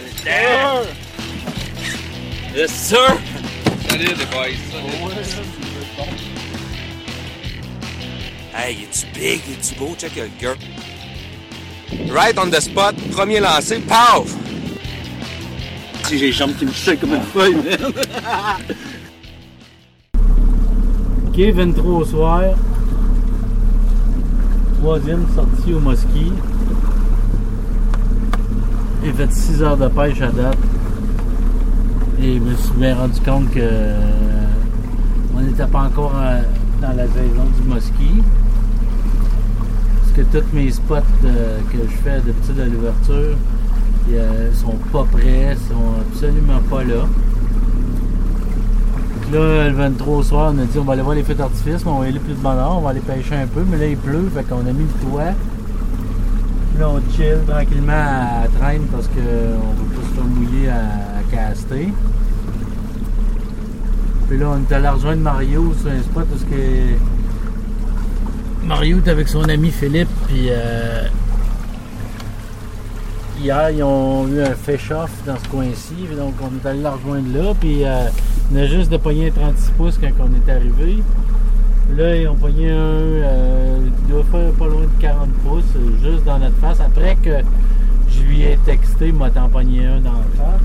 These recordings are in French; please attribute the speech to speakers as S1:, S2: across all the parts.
S1: temps. Yes, sir!
S2: Salut les boys.
S1: Hey, es-tu big? Es-tu beau? Check le gars. Right on the spot, premier lancé, paf!
S3: Si j'ai les jambes qui me comme une feuille, man.
S4: Ok, 23 au soir. Troisième sortie au Mosquée. J'ai fait 6 heures de pêche à date. Et je me suis bien rendu compte que euh, on n'était pas encore euh, dans la saison du Mosquée. Parce que tous mes spots euh, que je fais d'habitude à l'ouverture, ils euh, sont pas prêts, sont absolument pas là. Que Là, le 23 au soir, on a dit on va aller voir les feux d'artifice, mais on va aller plus de bonne heure, on va aller pêcher un peu, mais là il pleut, fait qu'on a mis le toit. Là, on chill tranquillement à, à traîne parce qu'on veut pas se faire mouiller à, caster. Puis là, on est allé rejoindre Mario sur un spot parce que Mario est avec son ami Philippe, puis euh, hier, ils ont eu un fish-off dans ce coin-ci, donc on est allé la rejoindre là, puis euh, on a juste de pogner un 36 pouces quand on est arrivé. Là, ils ont pogné un euh, doit faire pas loin de 40 pouces, juste dans notre face. Après que je lui ai texté, il m'a t'en pogné un dans la face.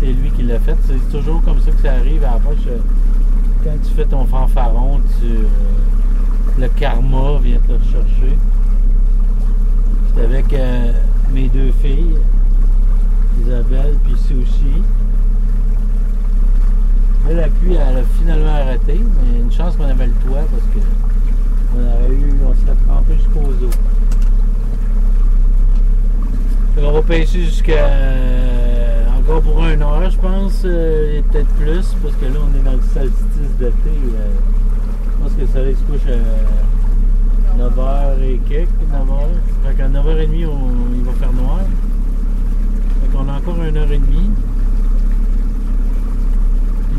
S4: C'est lui qui l'a fait. C'est toujours comme ça que ça arrive à la Quand tu fais ton fanfaron, tu, euh, le karma vient te rechercher. J'étais avec euh, mes deux filles, Isabelle puis Sushi. Là, la pluie, elle a finalement arrêté, mais une chance qu'on avait le toit parce que on aurait eu, on serait trempé jusqu'aux os. Qu'on va pêcher jusqu'à euh, encore pour une heure, je pense, euh, et peut-être plus, parce que là, on est dans le solstice d'été. euh, je pense que le soleil se couche à 9h et quelques, 9h. Fait qu'à 9h30, on- il va faire noir. Fait qu'on a encore une heure et demie.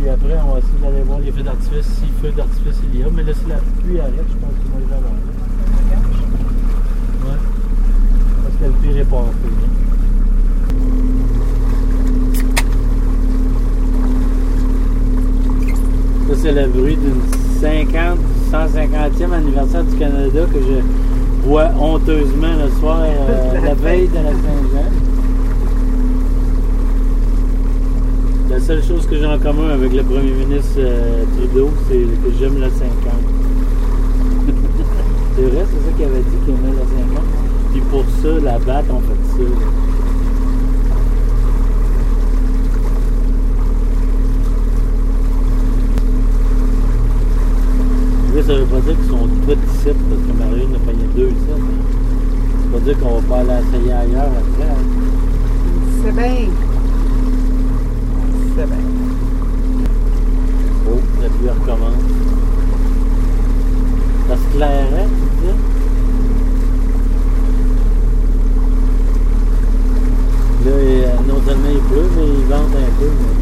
S4: Puis après, on va essayer d'aller voir les feux d'artifice, si feux d'artifice il y a. Mais là, si la pluie arrête, je pense qu'ils vont les avoir. Ouais. Parce que le pire est. Ça, c'est le bruit d'une 50, 150e anniversaire du Canada que je vois honteusement le soir, euh, la veille de la Saint-Jean. La seule chose que j'ai en commun avec le premier ministre euh, Trudeau, c'est que j'aime le 50. c'est vrai, c'est ça qu'il avait dit qu'il aimait le 50. Puis pour ça, la batte, on fait ça. Là, ça veut pas dire qu'ils sont tous ici, parce que Mario en a payé deux ici. Ça veut pas dire qu'on va pas aller essayer ailleurs après. hein.
S5: C'est bien.
S4: Oh, la pluie recommence. Ça se clairait, tu dis? Là, euh, non seulement il pleut, mais il vente un peu. mais-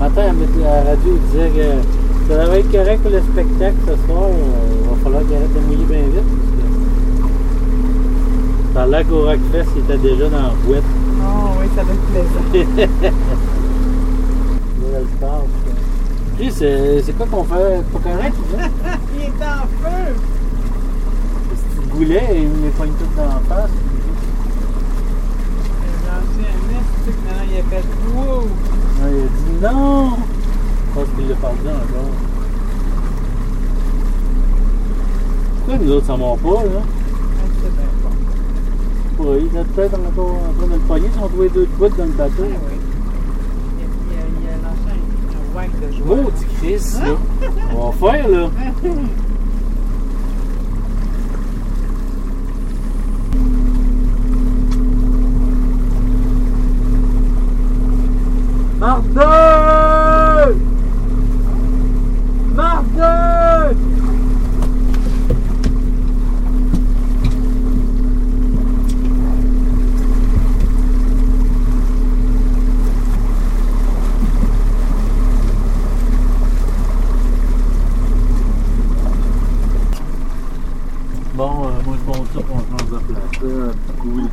S4: matin, la radio, il disait que ça devrait être correct pour le spectacle ce soir. euh, Il va falloir qu'il arrête de mouiller bien vite. Parce que a qu'au Rockfest, il était déjà dans la boîte.
S5: Oui, ça va être plaisant.
S4: C'est c'est quoi qu'on fait? Pas correct, là?
S5: Il est en feu.
S4: Ce petit goulet, il me les pogne tout dans la face.
S5: J'ai lancé un nez, tu sais que maintenant il a fait wow.
S4: Ouais, il a dit non! Je pense qu'il l'a dit encore. Pourquoi nous autres, ça mord pas, là? Ouais, il est peut-être encore en train de le pogner, ils ont trouvé deux gouttes dans le bateau.
S5: Ah oui. Il a, il a, il a lancé un, whack de joie.
S4: Oh, petit Chris, là! On va faire, là! Martin! Martin! Bon, euh, moi je monte ça pour on change de place. Là, un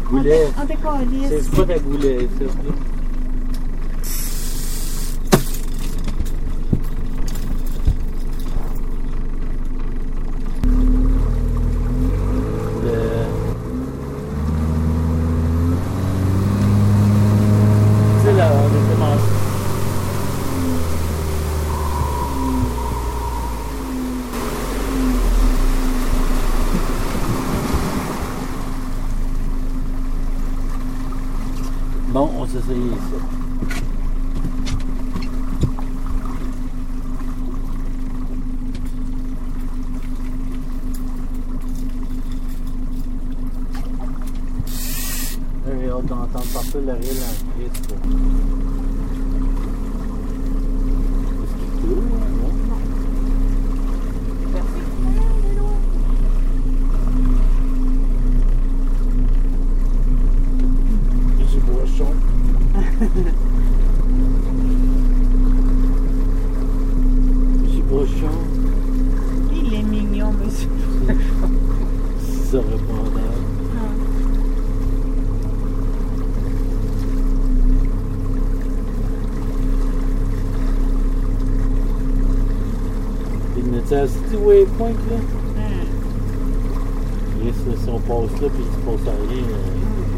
S4: goulet.
S5: On décalisse.
S4: C'est pas de goulet, ça. Le- Tu sais, là, on était mangé. Bon, on s'est essayé ça. J'ai hâte d'entendre partir le rire en Christ. Est-ce qu'il pleut? hein? Non? Du boisson. Du boisson.
S5: Il est mignon, monsieur.
S4: Ça répondait. Il me dit, à ce petit waypoint là?
S5: Hum.
S4: Yes, là, si on passe là puis il se passe à rien. euh,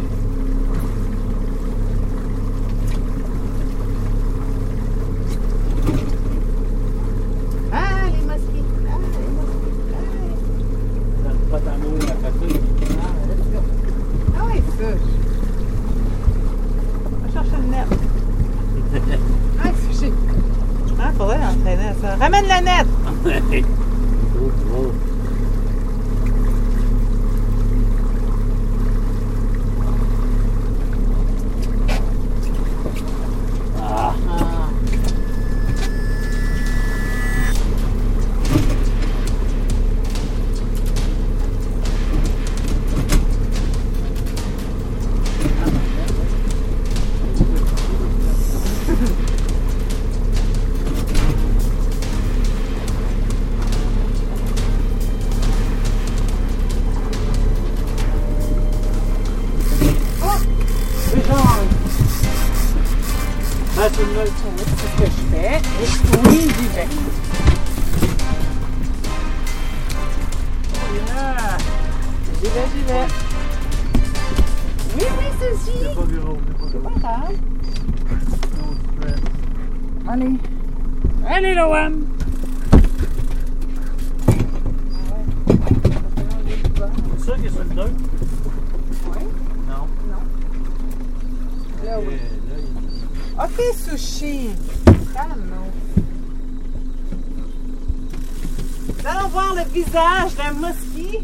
S5: visage d'un mosquée.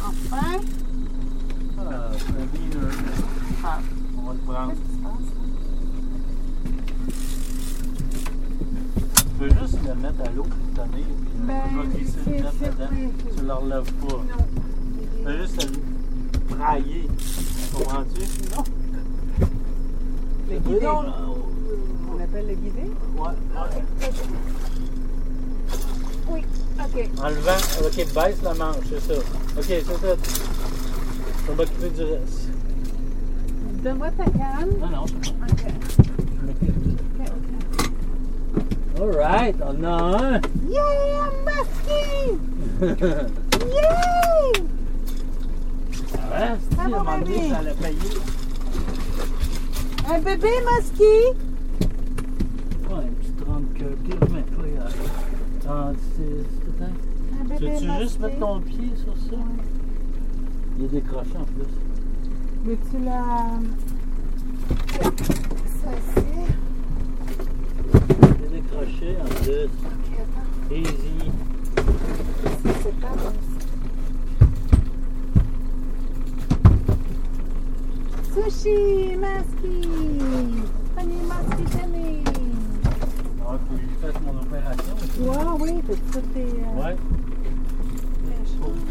S5: Enfin.
S4: Ah.
S5: Ah.
S4: On va le prendre. Tu peux juste le mettre à l'eau pour tenir. Puis,
S5: Ben,
S4: vais glisser le mettre dedans. Tu ne le relèves pas.
S5: Non.
S4: Tu peux juste le brailler. Comprends-tu?
S5: Non. Le
S4: là,
S5: On appelle le guidé?
S4: Ouais, ouais.
S5: OK.
S4: En levant, ok, baisse la manche, c'est ça. Ok, c'est ça. Je vais m'occuper du reste.
S5: Donne-moi ta canne.
S4: Non, non, c'est bon.
S5: OK. OK, OK.
S4: Alright, on a un.
S5: Yeah, mosquée! Yay!
S4: Ouais, si,
S5: Ah,
S4: à un moment donné, ça allait payer.
S5: Un bébé mosquée!
S4: Ouais, une petite 30 que kilomètres, là. 36, peut-être.
S5: Un
S4: Tu
S5: bébé
S4: veux-tu juste mettre ton pied sur ça? Il est décroché en plus.
S5: Veux-tu la... Ça, c'est...
S4: Il est décroché en plus.
S5: OK, attends.
S4: Easy.
S5: C'est pas bon. Sushi, masqué! Panier masqué, tenez!
S4: Alors, faut que je fasse mon opération.
S5: Ouais, oui, t'as tout tes... euh,
S4: Ouais.
S5: tes choses.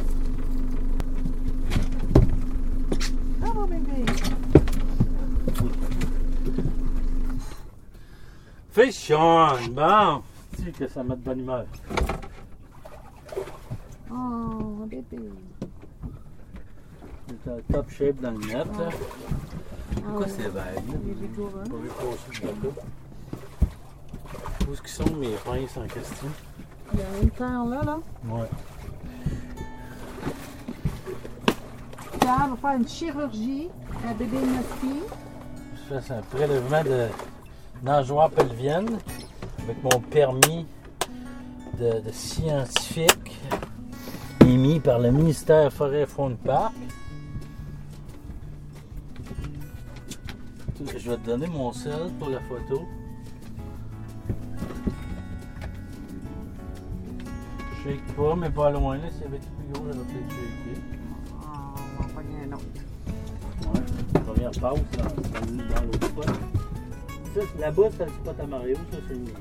S5: Ah, mon bébé!
S4: Bon. Tu sais que ça met de bonne humeur.
S5: Oh, bébé.
S4: C'est un top shape dans le net. Là.
S5: Ah
S4: Pourquoi c'est vert? là?
S5: Hein?
S4: Pas vu passer le bateau. Où est-ce qu'ils sont mes pinces en question?
S5: Il y a une paire là, là.
S4: Ouais.
S5: Pierre va faire une chirurgie à bébé Musky.
S4: Je fais un prélèvement de nageoire pelvienne avec mon permis de, de scientifique émis par le ministère Forêt Faune Parc. Je vais te donner mon sel pour la photo. Je shake pas, mais pas loin. Là. S'il y avait plus gros, j'aurais peut-être shaké.
S5: Ah, on va un autre.
S4: Ouais, première pause dans, dans, dans l'autre spot. Ça, c'est- là-bas, c'est le spot à Mario, ça c'est mien.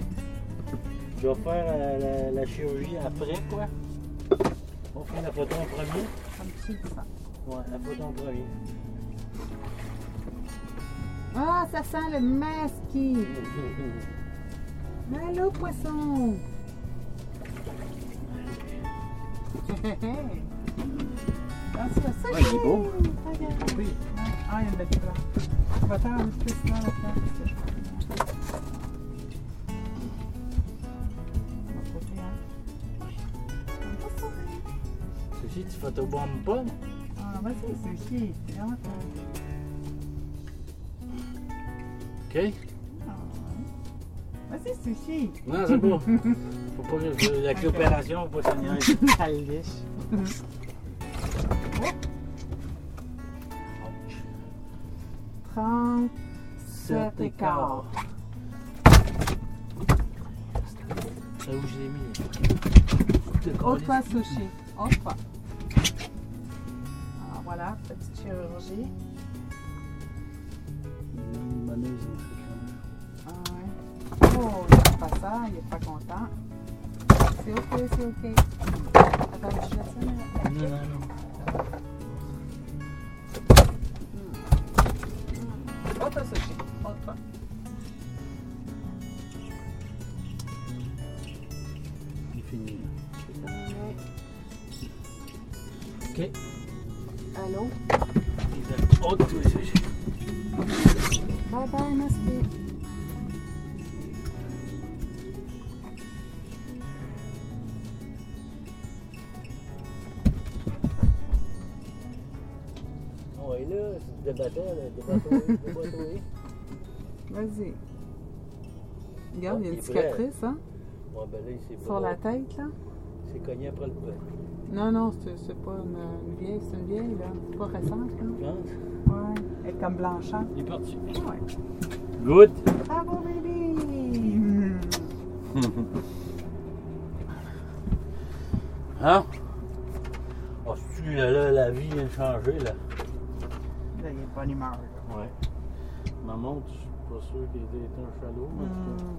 S4: Je vais faire euh, la, la chirurgie après, quoi. On fait la photo en premier. Ouais, la photo en premier.
S5: Ah, ça sent le masqué. Allô, poisson. Ah, tu fais ça,
S4: Ouais, il est beau.
S5: Regarde.
S4: Oui.
S5: Ah, il y a une belle blanc. On va faire un petit peu ça
S4: tu photobombes pas?
S5: Ah, vas-y, sushi. C'est cool.
S4: OK?
S5: Ah. Vas-y, sushi.
S4: Non, c'est bon. Faut pas que avec l'opération, faut pas se niaiser.
S5: Calice. 37
S4: Sept
S5: et quart.
S4: C'est où je l'ai mis?
S5: Autre fois, sushi. Autre fois. Voilà, petite chirurgie. Ah ouais. Oh, il n'est pas ça, il n'est pas content. C'est ok, c'est ok. Attends, je laisse ça.
S4: Non, non, non. Là, là. Débatteur, débatteur.
S5: Vas-y. Regarde, il y a une cicatrice, hein?
S4: Ouais, ben là, il s'est
S5: Sur la tête, là?
S4: C'est cogné après le pet.
S5: Non, non, c'est pas une, une vieille, c'est une vieille, là. C'est pas récente, là.
S4: Penses?
S5: Ouais. Elle est comme blanchante.
S4: Il est parti.
S5: Ouais.
S4: Good.
S5: Bravo, baby!
S4: Hein? Oh, tu là, là, la vie vient de changer, là.
S5: Pas humeur, là.
S4: Ouais. Ma montre, je suis pas sûr qu'elle était un chalot. mais en tout cas,
S5: Hmm.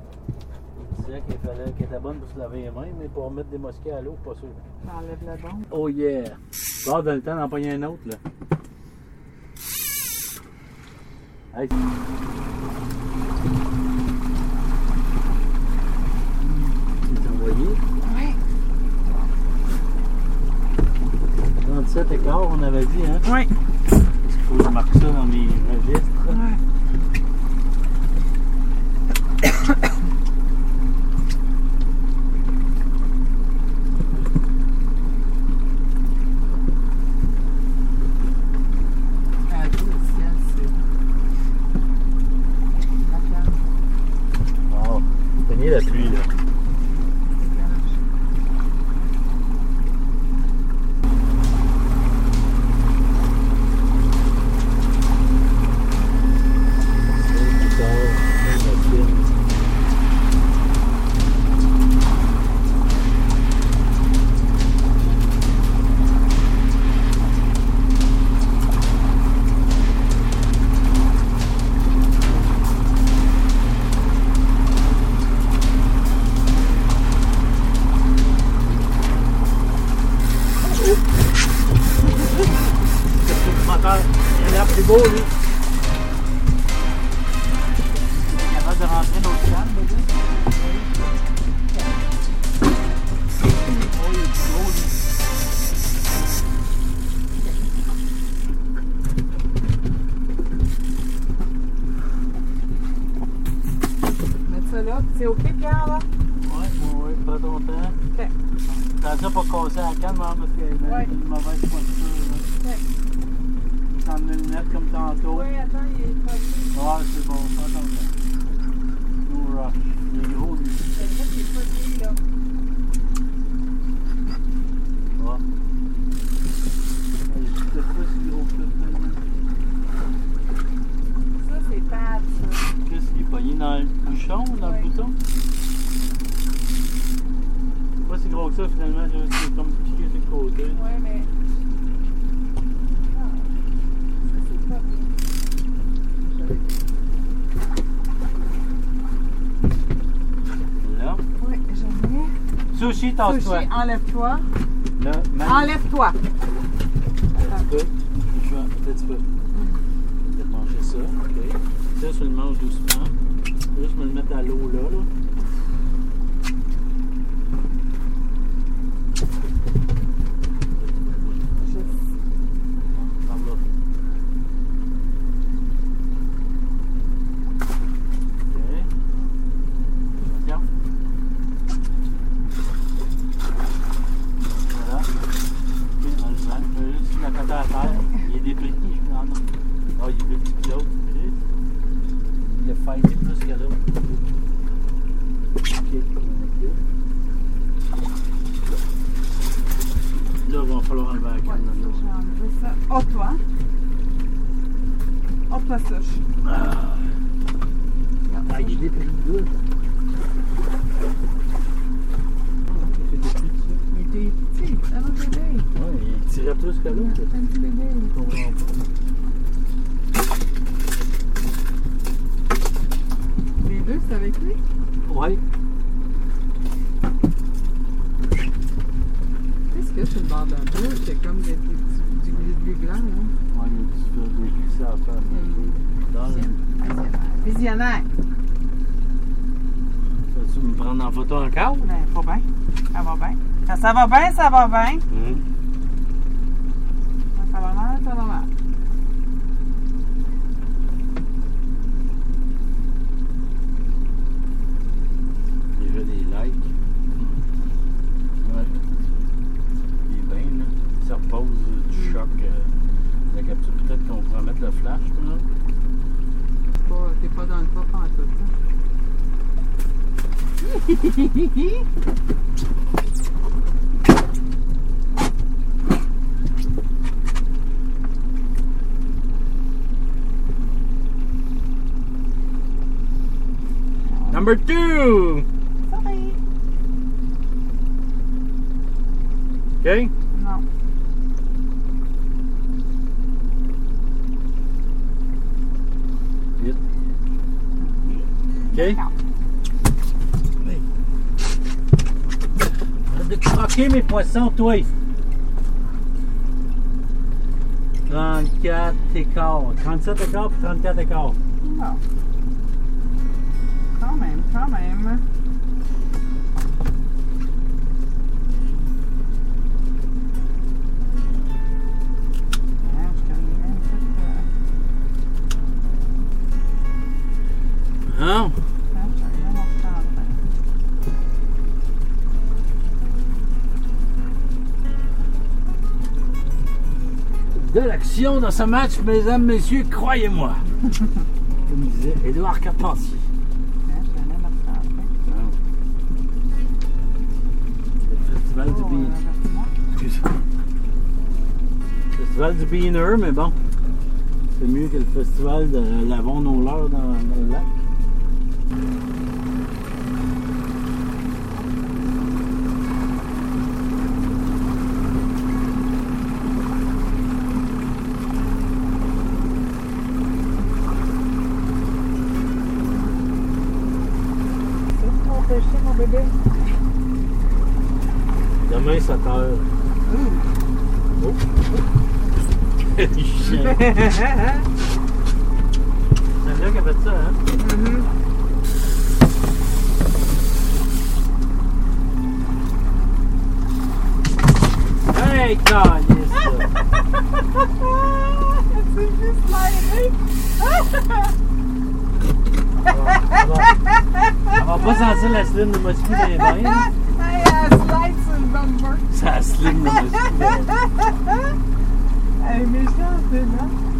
S4: Elle disait qu'elle fallait qu'elle était bonne pour se laver les mains, mais pour mettre des mosquées à l'eau, pas sûr.
S5: J'enlève le bon.
S4: Oh yeah! Bon, dans le temps d'en pogner un autre, là. Hey. C'est envoyé?
S5: Ouais.
S4: 37 écarts, on avait dit, hein?
S5: Ouais.
S4: Faut que je marque ça dans mes registres?
S5: Ouais.
S4: Moteur. Il a l'air plus finalement.
S5: C'est
S4: comme piqué le côté.
S5: Ouais, mais. Ah, ça, c'est pas bien.
S4: Là?
S5: Oui, j'en ai.
S4: Sushi, tasse-toi.
S5: Sushi, enlève-toi.
S4: Là, man-
S5: Enlève-toi.
S4: Un peu. Je vais un petit peu. Je vais manger ça. OK? Ça, je le mange doucement. Juste me le mettre à l'eau là. là. Par là. OK. Attention. Voilà. Ok, on le met. Je vais juste la côté à terre. Il est dépris. Je prends non. Ah, il est plus petit que l'autre. Il a failli plus que l'autre. Ok, ok. Là, il va falloir enlever la
S5: Ouais,
S4: canne.
S5: ça,
S4: là.
S5: j'ai enlevé ça. Oh, toi. Oh, toi, ça. je-
S4: Ah, il est dépris. là. Ah, c'est dépris, ça.
S5: Il était petit. C'est un autre bébé.
S4: Ouais, il tirait plus que l'autre.
S5: C'est un petit bébé.
S4: Pas.
S5: Les deux, c'est avec lui?
S4: Ouais.
S5: Qu'est-ce que c'est le bord de la bouche? C'est comme des, petits- du glu blanc, hein?
S4: Ouais, il y a un petit peu de glissé à faire. Le-
S5: Visionnaire.
S4: Vas-tu me prendre en photo encore?
S5: Ben, faut bien. Ça va bien. Quand ça va bien, ça va bien.
S4: Hum.
S5: Ça va mal, ça va mal.
S4: Déjà des likes. Ouais. Il est bien, là. Il se repose euh, du choc. euh, la capture, peut-être qu'on pourrait mettre le flash, là.
S5: Pas- T'es pas dans le pas en tout.
S4: Number two!
S5: Sorry.
S4: OK?
S5: Non.
S4: Vite. OK?
S5: D'accord.
S4: Arrête de croquer mes poissons, toi! 34 écarts. 37 écarts puis 34 écarts.
S5: Non. Même mon chandail.
S4: De l'action dans ce match, mesdames, messieurs, croyez-moi. Comme disait Édouard Carpentier.
S5: Ah, je connais mon chandail.
S4: Le festival du festival du mais bon. C'est mieux que le festival de leurs dans, dans le lac.
S5: C'est pour pêcher mon bébé.
S4: Demain, 7 heures. Oh. Chien. C'est là qui a fait ça, hein?
S5: Mhm.
S4: Hey, calice!
S5: C'est juste l'aéré.
S4: On va pas sentir la slim de mosquito dans les bains.
S5: Hey, slide sur le bumper.
S4: Ça slim, là.
S5: Elle est méchante, dedans.
S4: Wow!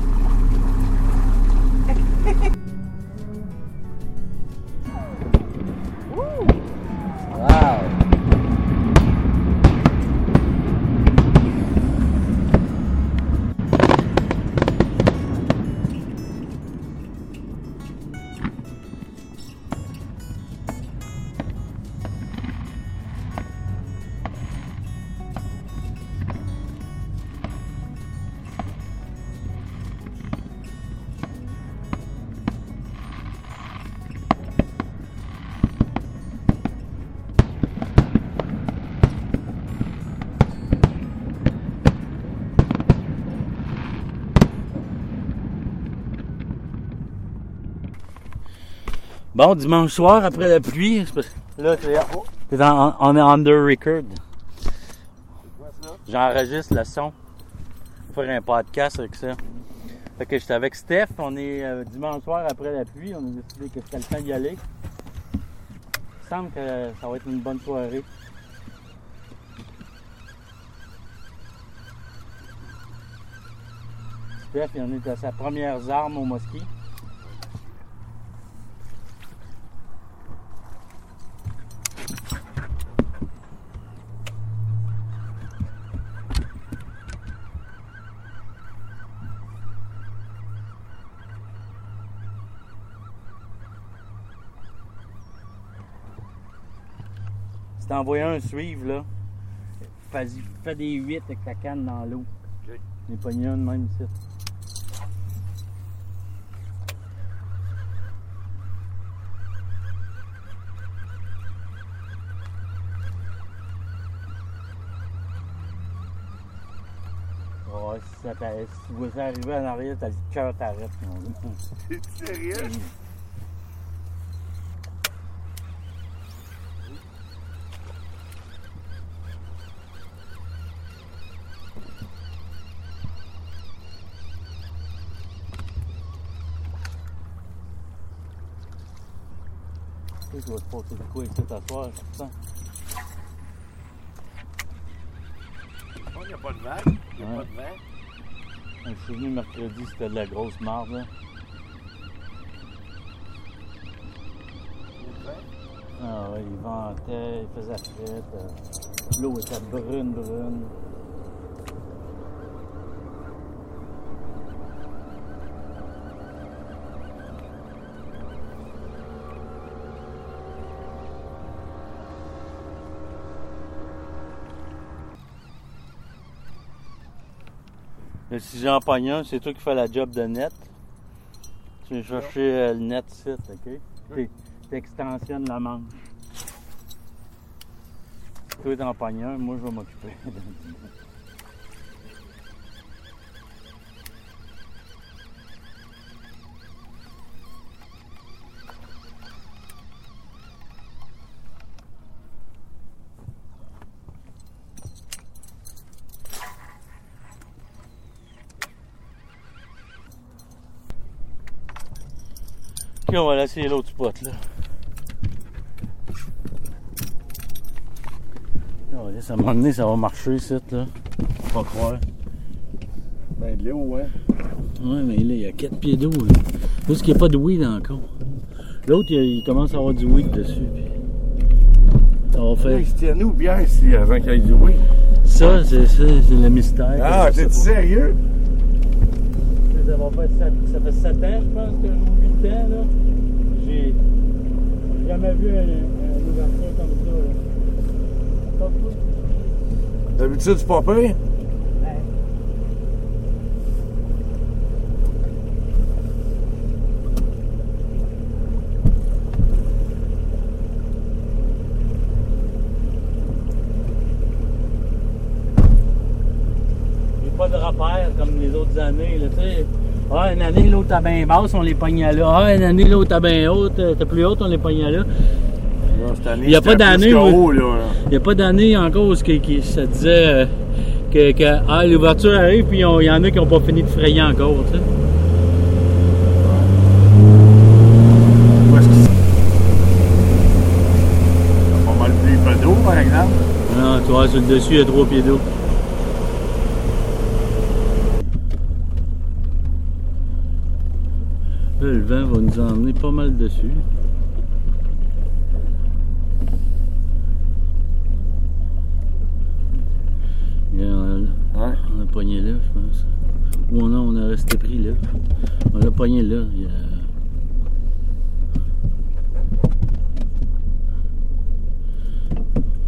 S4: Bon, dimanche soir, après la pluie, là, c'est c'est en- on est under record. J'enregistre le son. Pour faire un podcast avec ça. Fait que j'étais avec Steph, on est euh, dimanche soir après la pluie, on a décidé que c'était le temps d'y aller. Il semble que ça va être une bonne soirée. Steph, il en est à sa première arme au mosquée. T'en un suivre, là, fais, fais des 8 avec ta canne dans l'eau.
S3: Ok.
S4: Les pogné un de même ici. Ouais, si ça si tu vois ça arriver en arrière, t'as le cœur t'arrête.
S3: T'es sérieux?
S4: Tu sais qu'il va se passer de quoi ici t'asseoir, je sens.
S3: Il n'y a pas de vague. Il n'y a
S4: Ouais.
S3: pas de vent.
S4: Je suis venu mercredi, c'était de la grosse marde. Là. Ah ouais, il ventait, il faisait fret. euh, L'eau était brune, brune. Si j'en pogne un, c'est toi qui fais la job de net. Tu viens chercher euh, le net site, ok? T'es- T'extensionnes la manche. Toi t'en pognes un, moi je vais m'occuper. Ok, on va laisser l'autre spot là. Non, là, ça m'a donné, ça va marcher, ça, là. Faut Pas croire.
S3: Ben, de l'eau, ouais.
S4: Ouais, mais là, il y a 4 pieds d'eau. là. Juste qu'il n'y a pas de weed encore. L'autre, il, il commence à avoir du weed dessus. puis Ça va faire.
S3: Il se tient où bien ici avant qu'il y ait du oui?
S4: Ça, c'est ça, c'est le mystère.
S3: Ah, t'es sérieux?
S4: Sept- ça fait 7 ans, je pense, que joue 8 ans, là. J'ai jamais vu un, un ouverture comme ça, là.
S3: D'habitude, c'est pas pire?
S4: Ouais. Pas de repères comme les autres années, là, tu sais. Ah, une année, l'autre à bien basse, on les pognait là. Ah, une année, l'autre à bien haute, euh, t'es plus haute, on les pognait là.
S3: Non, cette année,
S4: Il y a pas d'année. Il n'y a pas d'année encore où qui, qui se disait euh, que, que ah, l'ouverture arrive, puis il y en a qui n'ont pas fini de frayer encore, tu sais.
S3: Où est-ce que c'est? Pas mal plus d'eau, par exemple.
S4: Ah, tu vois, sur le dessus, il y a trois pieds d'eau. Là, le vent va nous emmener pas mal dessus. Il y a un-
S1: Ouais.
S4: on a pogné là, je pense. Ou non, on a resté pris là. On l'a pogné là. Il y a...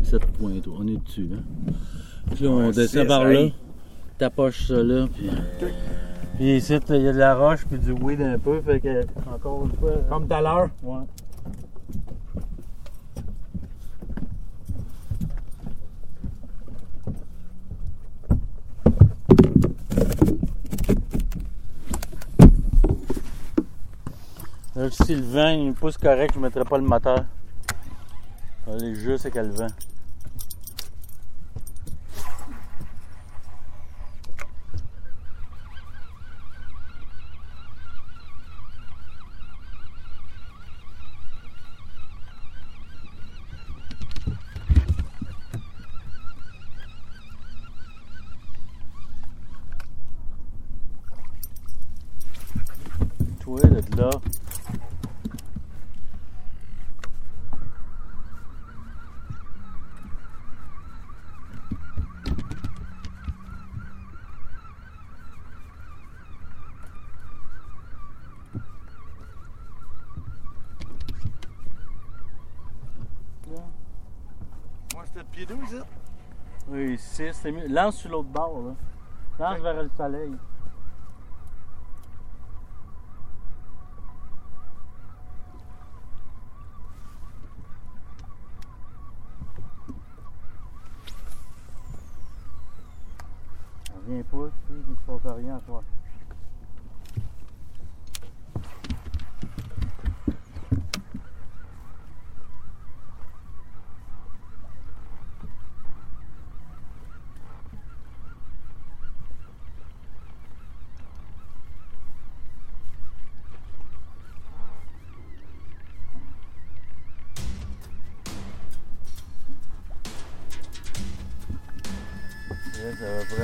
S4: Sept points, toi. On est dessus, là. Puis là, on
S1: Ouais,
S4: descend par là. Tapoche ça là, puis... Puis ici, il y a de la roche, puis du weed un peu, fait que, encore une fois...
S1: Comme tout à l'heure.
S4: Ouais. Là, si le vent il pousse correct, je ne mettrai pas le moteur. Aller juste avec le vent. Toi, là, de là.
S3: Moi, c'était de pied d'eau, ça.
S4: Oui, ici, c'est mieux. Lance sur l'autre bord, là. Lance vers le soleil.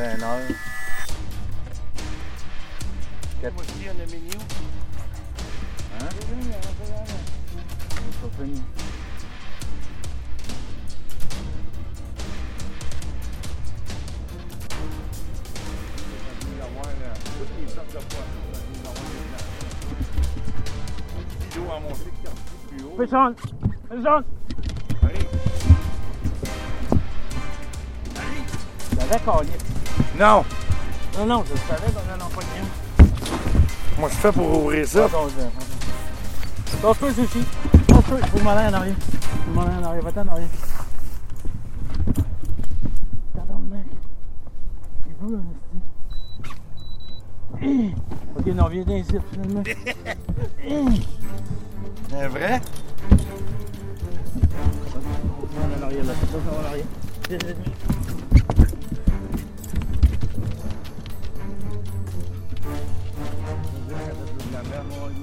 S4: Près une heure. Quatre-
S3: Moi aussi, un aluminium.
S4: Hein? C'est pas fini.
S3: Toutes les sortes de poissons. L'eau a monté plus haut.
S4: Fais jaune! Fais jaune!
S3: Allez.
S4: J'avais collé.
S3: Non!
S4: Non, non, je savais qu'on allait en pogner.
S3: Moi, je fais pour ouvrir ça?
S4: Attends, attends. Lâche-toi, sushi. Lâche-toi, il faut m'en aller en arrière. Il faut m'en aller en arrière. Va-t'en en arrière. Tabarnak. Il veut. Hi! Ok, non, viens d'un ici, finalement. Hi!
S3: C'est vrai?
S4: Va en arrière, là. Va en arrière.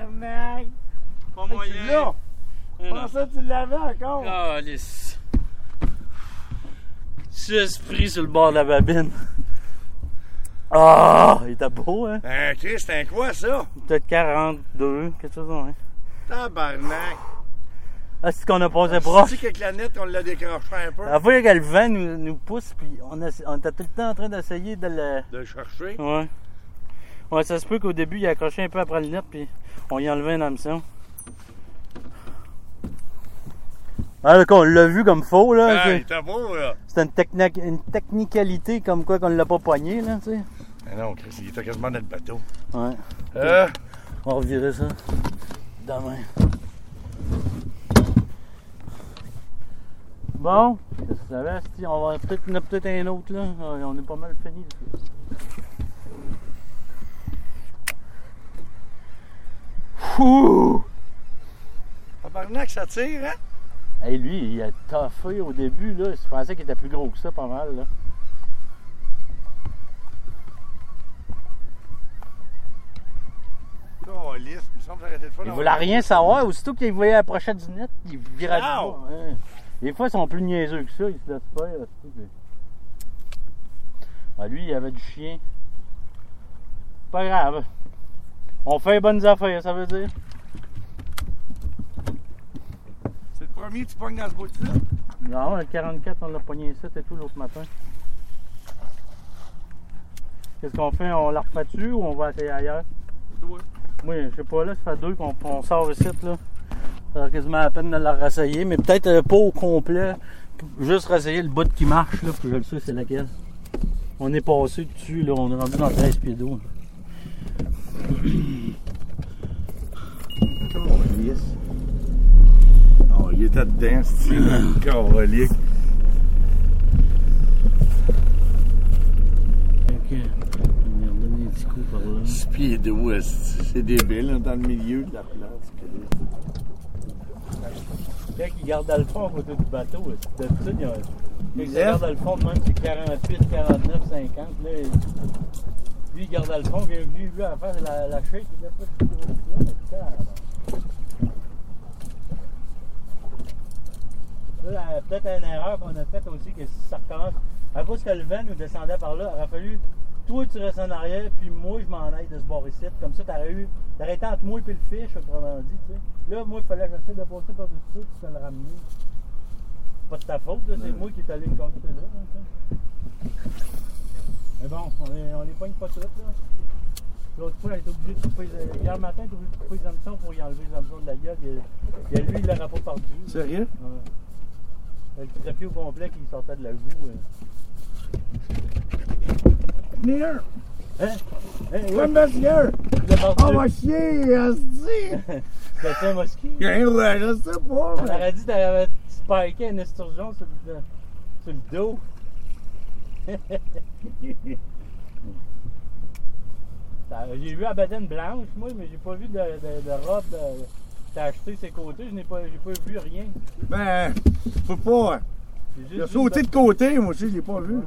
S4: Tabarnak! Pas moyen.
S3: là?
S4: Eh non.
S3: ça, tu l'avais encore?
S4: Calice. Juste pris sur le bord de la babine. Ah, il était beau, hein?
S3: Ben, Chris, c'est un quoi, ça?
S4: Peut-être 42, quelque chose. Hein?
S3: Tabarnak!
S4: Ah, c'est qu'on a passé proche.
S3: Tu sais qu'avec la nette, on l'a décroché un peu?
S4: La fois que le vent nous, nous pousse, puis on, a- on était tout le temps en train d'essayer de le.
S3: De le chercher.
S4: Ouais. Ouais, ça se peut qu'au début, il a accroché un peu après le net, puis on y a enlevé une hameçon. Ah, on l'a vu comme faux, là.
S3: Ah, il
S4: c'est-
S3: était beau, là.
S4: C'est une, technique- une technicalité comme quoi qu'on ne l'a pas poigné, là, tu sais.
S3: Mais non, Chris, il était quasiment dans le bateau.
S4: Ouais.
S3: Euh,
S4: On va revirer ça demain. Bon, qu'est-ce que ça va? On va peut-être, il y en a peut-être un autre, là. On est pas mal fini. là. Fouh!
S3: tabarnak, ça tire, hein?
S4: Hey, lui, il a toffé au début, là. Je pensais qu'il était plus gros que ça, pas mal, là.
S3: Oh, lisse, il me semble que j'arrêtais de faire.
S4: Il voulait rien savoir. Aussitôt qu'il voyait approcher du net, il virait bas. hein. Des fois, ils sont plus niaiseux que ça. Ils se laissent faire. là, Ah, lui, il avait du chien. Pas grave. On fait les bonnes affaires, ça veut dire.
S3: C'est le premier que tu pognes dans ce bout-là?
S4: Non, le 44, on l'a pogné ici et tout l'autre matin. Qu'est-ce qu'on fait? On la refait dessus ou on va essayer ailleurs?
S3: Toi.
S4: Oui, je sais pas, là, ça fait deux qu'on qu'on sort ici, là. Ça a quasiment la peine de la rassayer, mais peut-être euh, pas au complet. Juste rassayer le bout qui marche, là, puis je le sais c'est laquelle. On est passé dessus, là, on est rendu dans 13 pieds d'eau.
S3: Oh, il était dedans, c'est Calique. 6 pieds d'eau, esti. c'est débile, hein, dans le milieu de la place.
S4: Quand il garde dans le fond à côté du bateau, d'habitude, il y a. Quand il
S3: Misère.
S4: garde dans le fond, même c'est 48, 49, 50. Là, lui, il garde dans le fond, puis lui, lui, à faire la, la shake, il pas de peut-être une erreur qu'on a faite aussi, que si ça recommence. À cause que le vent nous descendait par là, il aurait fallu, toi tu restes en arrière, puis moi je m'en aille de ce bord ici. Comme ça, t'aurais eu, t'aurais été entre moi et le fiche, autrement dit, tu sais. Là, moi, il fallait que j'essaie de passer par-dessus ça, puis de le ramener. Pas de ta faute, là, c'est moi qui est allé me compter là. hein. Mais bon, on les, on les pogne pas toutes, là. L'autre fois, elle était obligée de couper les... Hier matin, elle était obligée de couper les hameçons pour y enlever les hameçons de la gueule. Il, lui, il l'aurait pas perdu.
S3: Sérieux?
S4: Ouais. Le trépied au complet qui sortait de la joue.
S3: Venez là!
S4: Hein? Hein?
S3: Ouais,
S4: Ouais,
S3: monsieur!
S4: l'a perdu.
S3: Oh, va chier, esti!
S4: C'était un mosquito.
S3: Rien, ouais, je sais pas,
S4: On aurait dit que t'avais spiké un esturgeon sur le, sur le dos. J'ai vu la bedaine blanche, moi, mais j'ai pas vu de, de, de robe. de- T'as acheté ses côtés, je n'ai pas, j'ai pas vu rien.
S3: Ben, faut pas.
S4: J'ai juste vu
S3: sauté de côté, moi aussi, je l'ai pas vu.
S4: Ouais.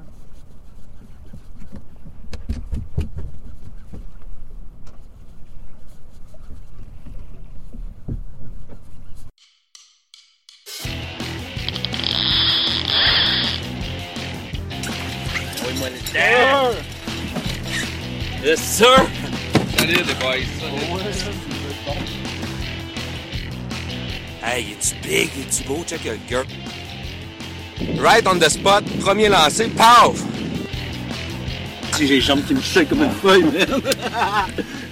S1: Yes, sir!
S2: Salut les boys, salut.
S1: Hey, es-tu big? Es-tu beau? Check le gars. Right on the spot, premier lancé, paf!
S3: Si j'ai les jambes qui me shake comme une feuille, man.